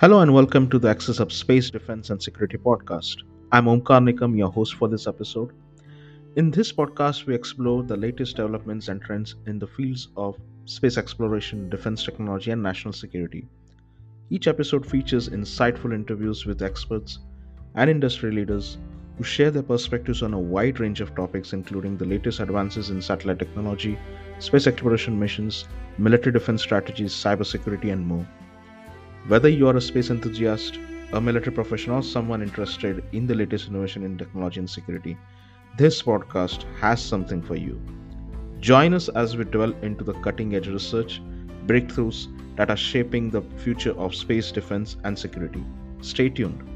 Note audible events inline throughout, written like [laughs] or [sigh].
Hello and welcome to the Axis of Space Defense and Security podcast. I'm Omkar Nikam, your host for this episode. In this podcast, we explore the latest developments and trends in the fields of space exploration, defense technology, and national security. Each episode features insightful interviews with experts and industry leaders who share their perspectives on a wide range of topics, including the latest advances in satellite technology, space exploration missions, military defense strategies, cybersecurity, and more. Whether you are a space enthusiast, a military professional, or someone interested in the latest innovation in technology and security, this podcast has something for you. Join us as we delve into the cutting edge research, breakthroughs that are shaping the future of space defense and security. Stay tuned.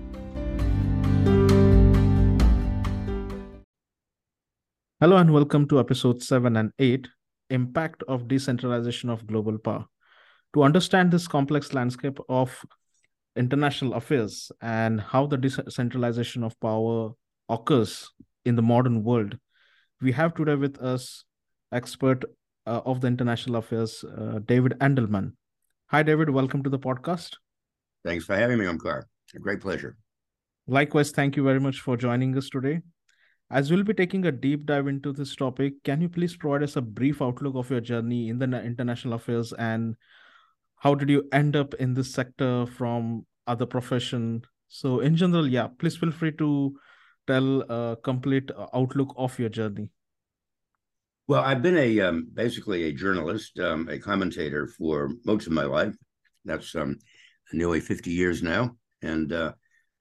Hello and welcome to episode 7 and 8 Impact of Decentralization of Global Power. To understand this complex landscape of international affairs and how the decentralization of power occurs in the modern world, we have today with us expert uh, of the international affairs, uh, David Andelman. Hi, David. Welcome to the podcast. Thanks for having me, Omkar. A great pleasure. Likewise, thank you very much for joining us today. As we'll be taking a deep dive into this topic, can you please provide us a brief outlook of your journey in the international affairs and how did you end up in this sector from other profession? So, in general, yeah, please feel free to tell a complete uh, outlook of your journey. Well, I've been a um, basically a journalist, um, a commentator for most of my life. That's um, nearly 50 years now. And uh,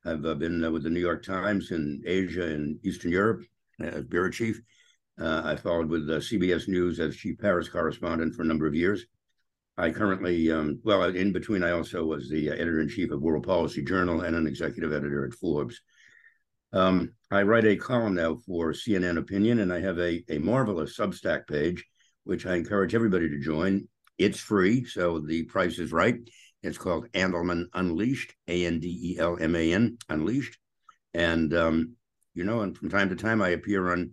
I've uh, been uh, with the New York Times in Asia and Eastern Europe as bureau chief. Uh, I followed with CBS News as chief Paris correspondent for a number of years. I currently, um, well, in between, I also was the editor in chief of World Policy Journal and an executive editor at Forbes. Um, I write a column now for CNN Opinion, and I have a, a marvelous Substack page, which I encourage everybody to join. It's free, so the price is right. It's called Andelman Unleashed, A N D E L M A N, Unleashed. And, um, you know, and from time to time, I appear on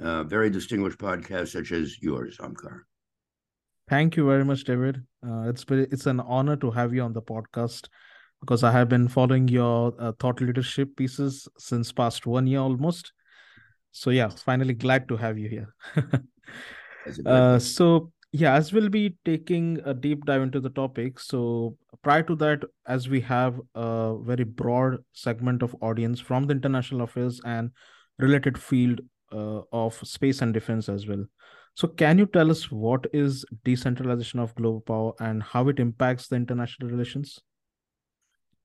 uh, very distinguished podcasts such as yours, Omkar. Thank you very much, David. Uh, it's been, it's an honor to have you on the podcast because I have been following your uh, thought leadership pieces since past one year almost. So yeah, finally glad to have you [laughs] here. uh, so yeah, as we'll be taking a deep dive into the topic. So prior to that, as we have a very broad segment of audience from the international affairs and related field uh, of space and defense as well. So, can you tell us what is decentralization of global power and how it impacts the international relations?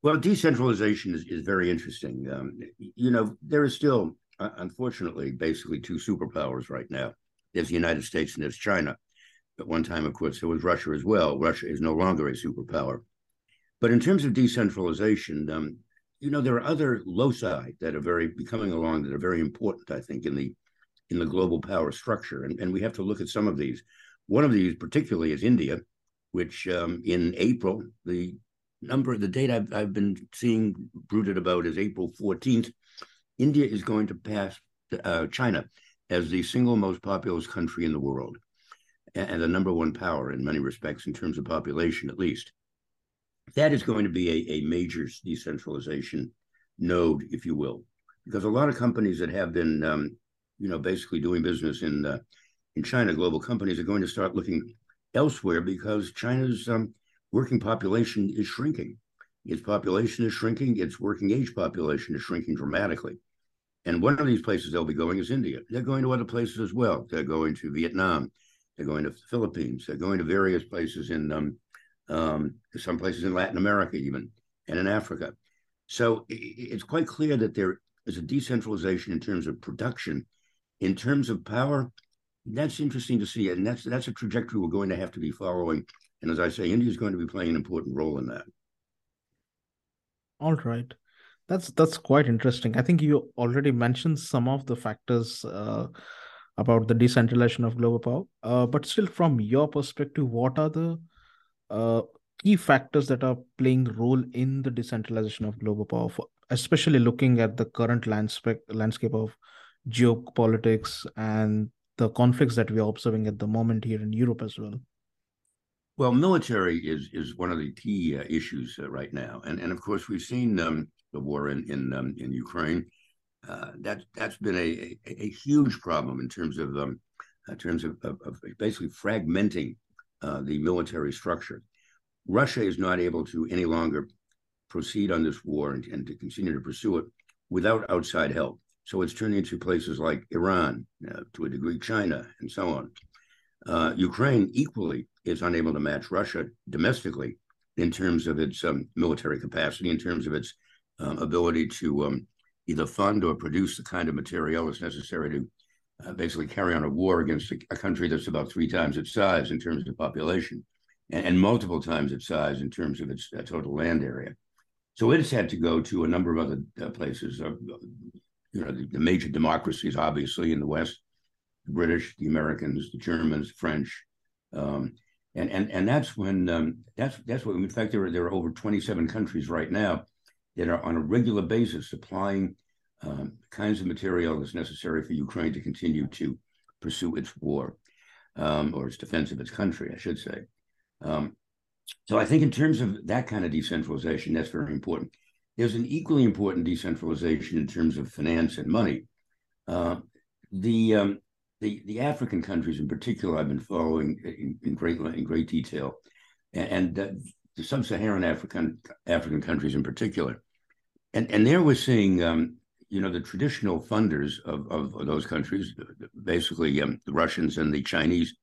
Well, decentralization is, is very interesting. Um, you know, there is still, uh, unfortunately, basically two superpowers right now. There's the United States and there's China. At one time, of course, there was Russia as well. Russia is no longer a superpower. But in terms of decentralization, um, you know, there are other loci that are very becoming along that are very important, I think, in the in the global power structure. And, and we have to look at some of these. One of these, particularly, is India, which um, in April, the number, the date I've, I've been seeing bruited about is April 14th. India is going to pass uh, China as the single most populous country in the world and the number one power in many respects in terms of population, at least. That is going to be a, a major decentralization node, if you will, because a lot of companies that have been, um, you know, basically doing business in uh, in China, global companies are going to start looking elsewhere because China's um, working population is shrinking. Its population is shrinking. Its working age population is shrinking dramatically. And one of these places they'll be going is India. They're going to other places as well. They're going to Vietnam. They're going to the Philippines. They're going to various places in um, um, some places in Latin America, even, and in Africa. So it's quite clear that there is a decentralization in terms of production. In terms of power, that's interesting to see. And that's that's a trajectory we're going to have to be following and as I say, India is going to be playing an important role in that. All right. That's that's quite interesting. I think you already mentioned some of the factors uh, about the decentralization of global power. Uh, but still, from your perspective, what are the uh, key factors that are playing role in the decentralization of global power, for, especially looking at the current landscape landscape of geopolitics and the conflicts that we are observing at the moment here in Europe as well? Well, military is is one of the key uh, issues uh, right now, and and of course we've seen um, the war in in um, in Ukraine. Uh, that that's been a, a, a huge problem in terms of um, in terms of, of, of basically fragmenting uh, the military structure. Russia is not able to any longer proceed on this war and, and to continue to pursue it without outside help. So it's turning into places like Iran, uh, to a degree, China, and so on. Uh, Ukraine equally is unable to match Russia domestically in terms of its um, military capacity, in terms of its um, ability to um, either fund or produce the kind of material that's necessary to uh, basically carry on a war against a, a, country that's about three times its size in terms of population and, and multiple times its size in terms of its uh, total land area. So it's had to go to a number of other uh, places, uh, you know, the, the major democracies, obviously, in the West, the British, the Americans, the Germans, French. Um, and, and, and that's when, um, that's, that's what, in fact, there are, there are over 27 countries right now that are on a regular basis supplying um, kinds of material that's necessary for Ukraine to continue to pursue its war um, or its defense of its country, I should say. Um, so I think in terms of that kind of decentralization, that's very important. There's an equally important decentralization in terms of finance and money. Uh, the um, the the African countries in particular, I've been following in, in great in great detail, and, and uh, the sub-Saharan African African countries in particular, and and there we're seeing um, you know the traditional funders of, of, those countries, basically um, the Russians and the Chinese,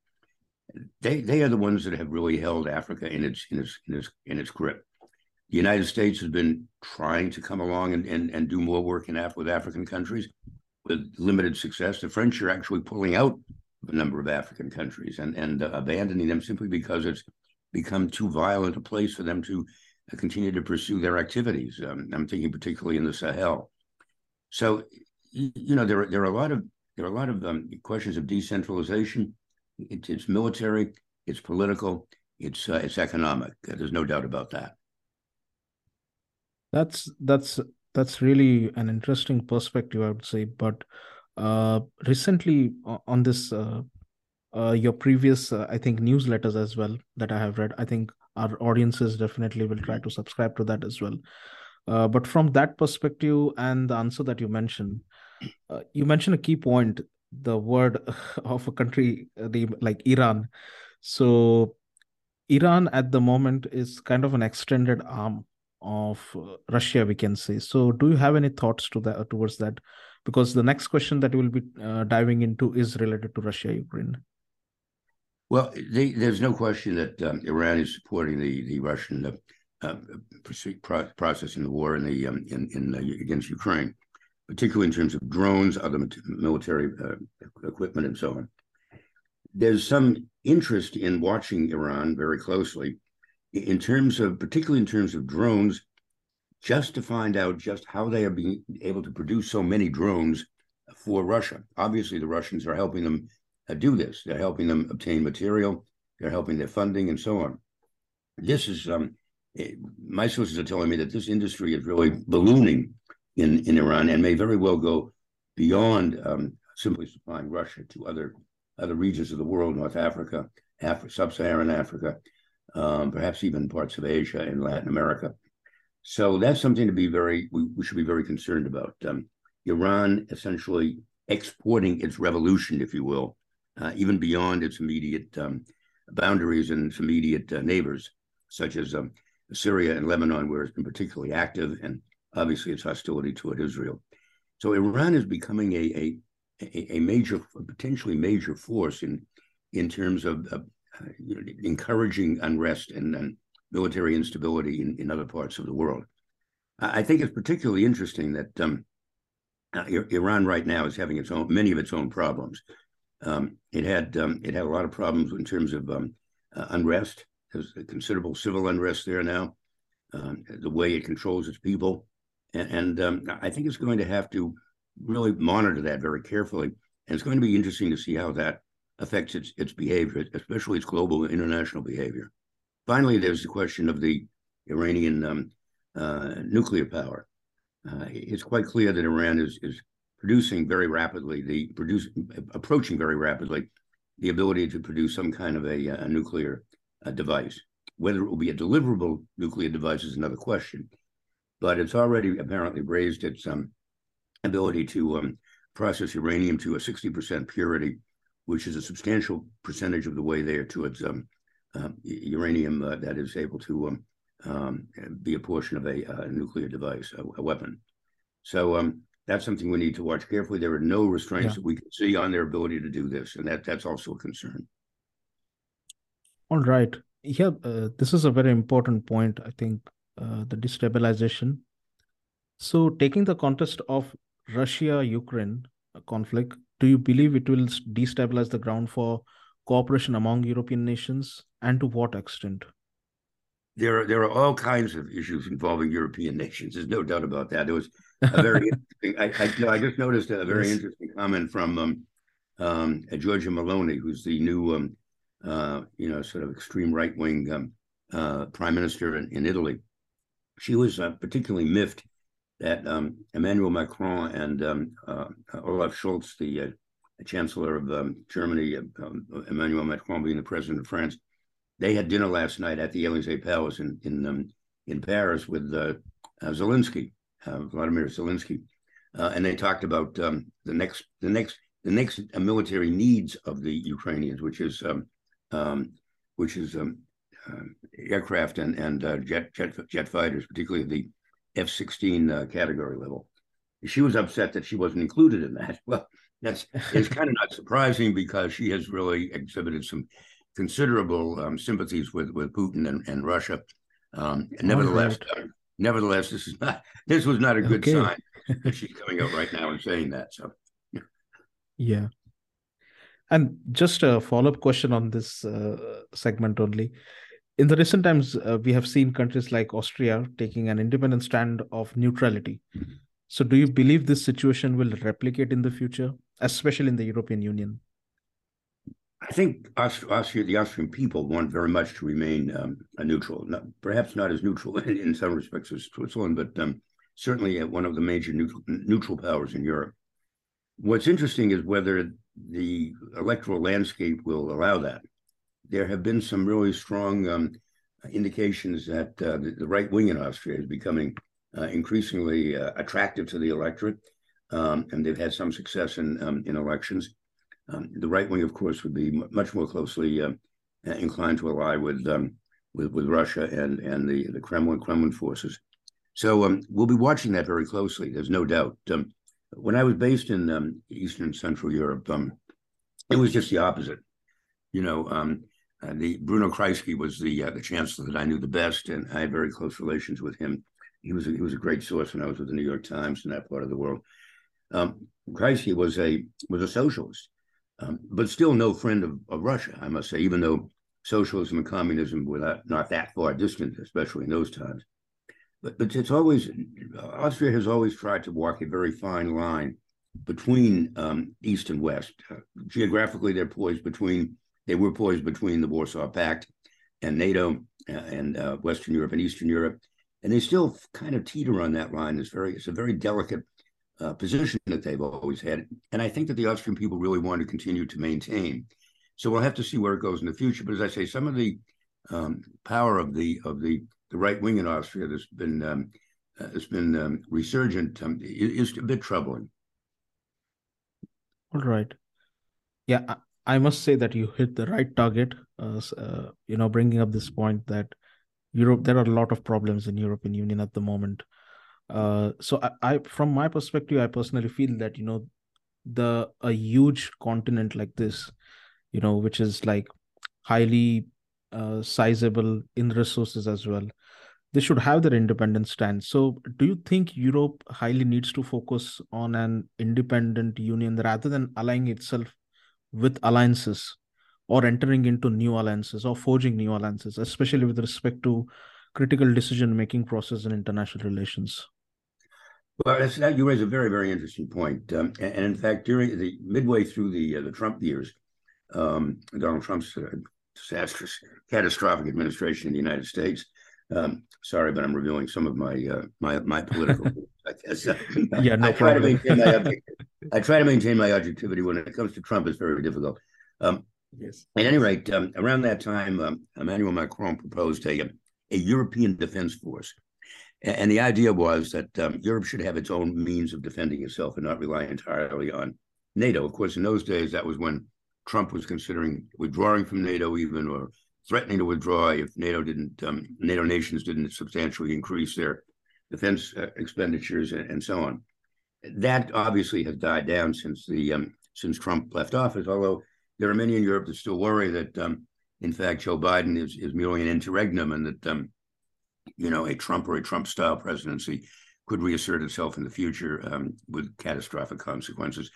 they they are the ones that have really held Africa in its in its in its in its grip. The United States has been trying to come along and, and, and do more work in Af- with African countries with limited success. The French are actually pulling out a number of African countries and, and uh, abandoning them simply because it's become too violent a place for them to uh, continue to pursue their activities. Um, I'm thinking particularly in the Sahel. So, you know, there are, there are a lot of there are a lot of um, questions of decentralization it, it's military, it's political, it's uh, it's economic. There's no doubt about that. That's that's that's really an interesting perspective, I would say. But uh, recently, on this, uh, uh, your previous, uh, I think, newsletters as well that I have read, I think our audiences definitely will try to subscribe to that as well. Uh, but from that perspective and the answer that you mentioned, uh, you mentioned a key point the word [laughs] of a country the like Iran. So Iran at the moment is kind of an extended arm of uh, Russia, we can say. So do you have any thoughts to that towards that? Because the next question that we'll be uh, diving into is related to Russia Ukraine. Well, they, there's no question that um, Iran is supporting the the Russian uh, uh process in the war in the um, in, in against Ukraine particularly in terms of drones, other military uh, equipment, and so on. There's some interest in watching Iran very closely in terms of, particularly in terms of drones, just to find out just how they are being able to produce so many drones for Russia. Obviously, the Russians are helping them uh, do this. They're helping them obtain material. They're helping their funding and so on. This is um, it, my sources are telling me that this industry is really ballooning in, in Iran and may very well go beyond um, simply supplying Russia to other other regions of the world, North Africa, Af- sub-Saharan Africa, um, perhaps even parts of Asia and Latin America. So that's something to be very we, we should be very concerned about. Um, Iran essentially exporting its revolution, if you will, uh, even beyond its immediate um, boundaries and its immediate uh, neighbors, such as um, Syria and Lebanon, where it's been particularly active, and obviously its hostility toward Israel. So Iran is becoming a a, a major, potentially major force in in terms of know, encouraging unrest and, and military instability in, in other parts of the world. I think it's particularly interesting that um, uh, Iran right now is having its own many of its own problems. Um, it had um, it had a lot of problems in terms of um, uh, unrest. There's considerable civil unrest there now. Um, the way it controls its people, and, and um, I think it's going to have to really monitor that very carefully. And it's going to be interesting to see how that affects its its behavior, especially its global and international behavior. Finally, there's the question of the Iranian um, uh, nuclear power. Uh, it's quite clear that Iran is is producing very rapidly the produce approaching very rapidly the ability to produce some kind of a, a nuclear uh, device. Whether it will be a deliverable nuclear device is another question, but it's already apparently raised its um, ability to um, process uranium to a 60% purity, which is a substantial percentage of the way there towards um, uh, uranium uh, that is able to um, um, be a portion of a, a nuclear device, a, a weapon. So um, that's something we need to watch carefully. There are no restraints yeah. that we can see on their ability to do this, and that that's also a concern. All right. Yeah, uh, this is a very important point. I think uh, the destabilization. So, taking the context of Russia-Ukraine conflict, do you believe it will destabilize the ground for cooperation among European nations, and to what extent? There are there are all kinds of issues involving European nations. There's no doubt about that. It was a very [laughs] interesting. I, I, no, I just noticed a very yes. interesting comment from um, um, Giorgia Meloni, who's the new, um, uh, you know, sort of extreme right wing um, uh, prime minister in, in, Italy. She was uh, particularly miffed that um, Emmanuel Macron and um, uh, Olaf Scholz, the, uh, chancellor of Germany, Emmanuel Macron being the president of France, they had dinner last night at the Elysee Palace in in in Paris with uh, Zelensky uh, Vladimir Zelensky, uh, and they talked about um, the next the next the next uh, military needs of the Ukrainians, which is um, um, which is um, uh, aircraft and and uh, jet jet jet fighters, particularly the F sixteen uh, category level. She was upset that she wasn't included in that. [laughs] Well, that's it's kind of not surprising because she has really exhibited some considerable um, sympathies with with Putin and, and Russia. Um, and nevertheless, right nevertheless, this is not this was not a good okay. sign that she's coming out right now and saying that. So, yeah. yeah. And just a follow up question on this uh, segment only. In the recent times, uh, we have seen countries like Austria taking an independent stand of neutrality. Mm-hmm. So, do you believe this situation will replicate in the future, especially in the European Union? I think Austria, the Austrian people want very much to remain um, a neutral, not, perhaps not as neutral in, [laughs] in, some respects as Switzerland, but um, certainly one of the major neutral, neutral powers in Europe. What's interesting is whether the electoral landscape will allow that. There have been some really strong um, indications that uh, the, the, right wing in Austria is becoming uh, increasingly uh, attractive to the electorate, um, and they've had some success in um, in elections. Um, the right wing, of course, would be much more closely uh, inclined to ally with, um, with with Russia and and the the Kremlin Kremlin forces. So um, we'll be watching that very closely. There's no doubt. Um, when I was based in um, Eastern Central Europe, um, it was just the opposite. You know, uh, the Bruno Kreisky was the uh, the chancellor that I knew the best, and I had very close relations with him. He was a, he was a great source when I was with the New York Times in that part of the world. Um, Kreisky was a was a socialist, um, but still no friend of, of Russia, I must say, even though socialism and communism were not, not that far distant, especially in those times. But, but it's always, Austria has always tried to walk a very fine line between um, East and West. Uh, geographically, they're poised between, they were poised between the Warsaw Pact and NATO uh, and uh, Western Europe and Eastern Europe. And they still kind of teeter on that line. It's very, it's a very delicate uh, position that they've always had. And I think that the Austrian people really want to continue to maintain. So we'll have to see where it goes in the future. But as I say, some of the um, power of the of the, the right wing in Austria that's been um, uh, has been um, resurgent um, is a bit troubling. All right. Yeah, I, must say that you hit the right target. Uh, uh, you know, bringing up this point that Europe, there are a lot of problems in European Union at the moment uh, so I, I from my perspective i personally feel that you know the a huge continent like this you know which is like highly uh, sizable in resources as well they should have their independent stand so do you think europe highly needs to focus on an independent union rather than allying itself with alliances or entering into new alliances or forging new alliances especially with respect to critical decision making process in international relations well, that, you raise a very, very interesting point. Um, and, and, in fact, during the midway through the uh, the Trump years, um, Donald Trump's uh, disastrous, catastrophic administration in the United States. Um, sorry, but I'm revealing some of my uh, my my political. [laughs] I guess. yeah, no I try to maintain my [laughs] I try to maintain my objectivity when it comes to Trump. It's very difficult. Um, Yes. At any rate, um, around that time, um, Emmanuel Macron proposed a, a European defense force. And the idea was that um, Europe should have its own means of defending itself and not rely entirely on NATO. Of course, in those days, that was when Trump was considering withdrawing from NATO, even or threatening to withdraw if NATO didn't, um, NATO nations didn't substantially increase their defense uh, expenditures and, and, so on. That obviously has died down since the um, since Trump left office. Although there are many in Europe that still worry that, um, in fact, Joe Biden is is merely an interregnum, and that um, you know a Trump or a Trump style presidency could reassert itself in the future um, with catastrophic consequences.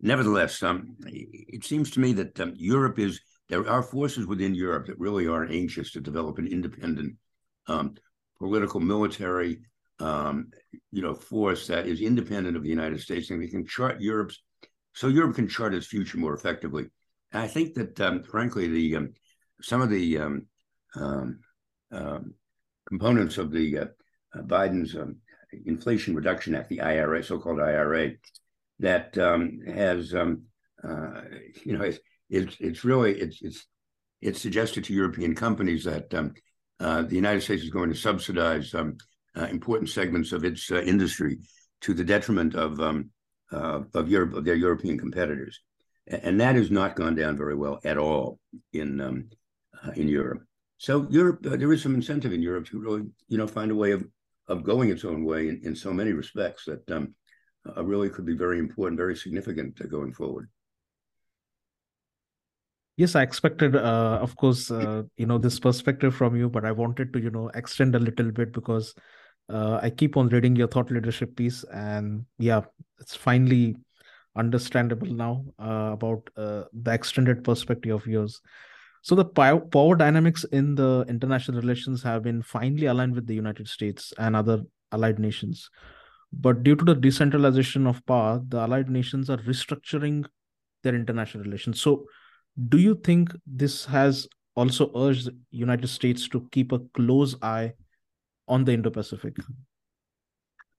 Nevertheless, um, it seems to me that um, Europe is there are forces within Europe that really are anxious to develop an independent political, military, um, you know, force that is independent of the United States, and we can chart Europe's so Europe can chart its future more effectively. And I think that, um, frankly, the um, some of the um, um, components of the uh, uh, Biden's Inflation Reduction Act, the IRA, so-called IRA, that has, uh, you know, it's it's really it's it's it's suggested to European companies that um, uh, the United States is going to subsidize um, important segments of its uh, industry to the detriment of um, uh, of Europe of their European competitors, and that has not gone down very well at all in um, uh, in Europe. So Europe, uh, there is some incentive in Europe to really you know find a way of of going its own way in, in so many respects that um, really could be very important, very significant going forward. Yes, I expected, uh, of course, uh, you know, this perspective from you, but I wanted to, you know, extend a little bit because uh, I keep on reading your thought leadership piece, and yeah, it's finally understandable now uh, about uh, the extended perspective of yours. So the power dynamics in the international relations have been finally aligned with the United States and other allied nations. But due to the decentralization of power, the allied nations are restructuring their international relations. So do you think this has also urged the United States to keep a close eye on the Indo-Pacific?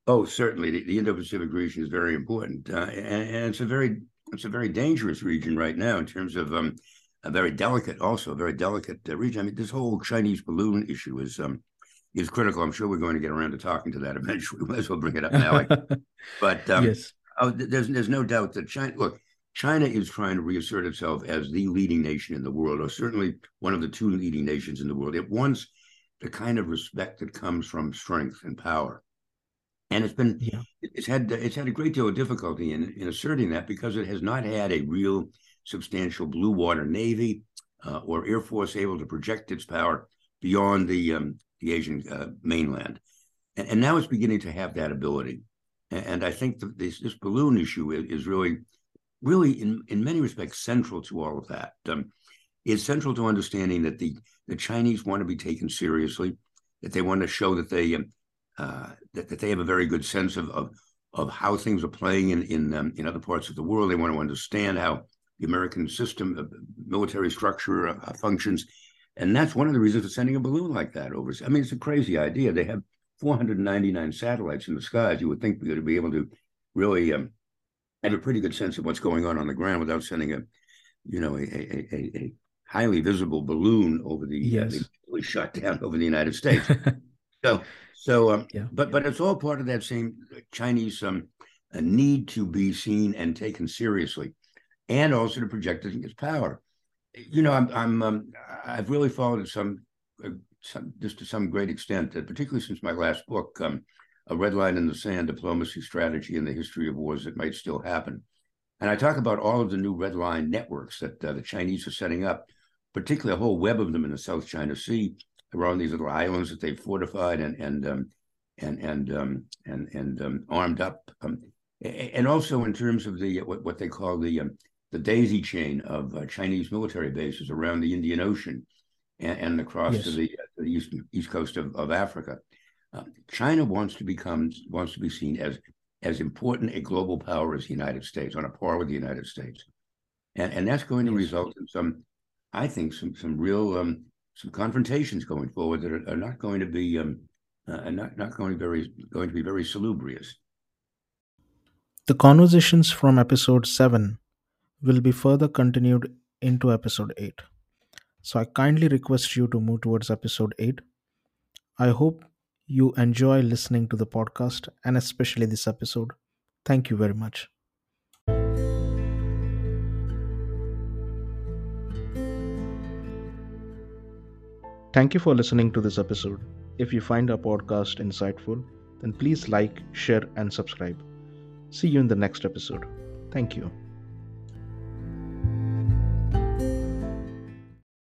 Oh, certainly, the, the Indo-Pacific region is very important, uh, and, and, it's a very it's a very dangerous region right now in terms of um, a very delicate, also a very delicate uh, region. I mean, this whole Chinese balloon issue is um, is critical. I'm sure we're going to get around to talking to that [laughs] eventually. We might as well bring it up now. [laughs] but um, yes, oh, there's there's no doubt that China. Look, China is trying to reassert itself as the leading nation in the world, or certainly one of the two leading nations in the world. It wants the kind of respect that comes from strength and power. And it's been yeah. it's had it's had a great deal of difficulty in, in asserting that because it has not had a real substantial blue water navy uh, or air force able to project its power beyond the um, the Asian uh, mainland, and, and, now it's beginning to have that ability. And, and I think the, this this balloon issue is, is really really, in, in many respects, central to all of that. Um, is central to understanding that the, the Chinese want to be taken seriously, that they want to show that they um, uh, that, that they have a very good sense of of, of how things are playing in in um, in other parts of the world. They want to understand how the American system, of military structure uh, functions, and that's one of the reasons for sending a balloon like that over. I mean, it's a crazy idea. They have 499 satellites in the skies. You would think we would be able to really um, have a pretty good sense of what's going on on the ground without sending a, you know, a, a, a highly visible balloon over the yes. uh, shot down over the United [laughs] States. so, so, um, yeah. but but it's all part of that same Chinese um, need to be seen and taken seriously, and also to project its power. You know, I'm I'm um, I've really followed it some, uh, some just to some great extent, uh, particularly since my last book. Um, a red line in the sand diplomacy strategy and the history of wars that might still happen. And I talk about all of the new red line networks that uh, the Chinese are setting up, particularly a whole web of them in the South China Sea around these little islands that they've fortified and and um, and and um, and and um, armed up, um, and also in terms of the what, what they call the um, the daisy chain of uh, Chinese military bases around the Indian Ocean and, and across yes. to the, uh, the east east coast of, of Africa. Uh, China wants to become wants to be seen as as important a global power as the United States, on a par with the United States, and and that's going to result in some, I think, some some real um, some confrontations going forward that are, are not going to be um, uh, not not going to be very going to be very salubrious. The conversations from episode seven will be further continued into episode 8. So I kindly request you to move towards episode 8. I hope you enjoy listening to the podcast and especially this episode. Thank you very much. Thank you for listening to this episode. If you find our podcast insightful, then please like, share, and subscribe. See you in the next episode. Thank you.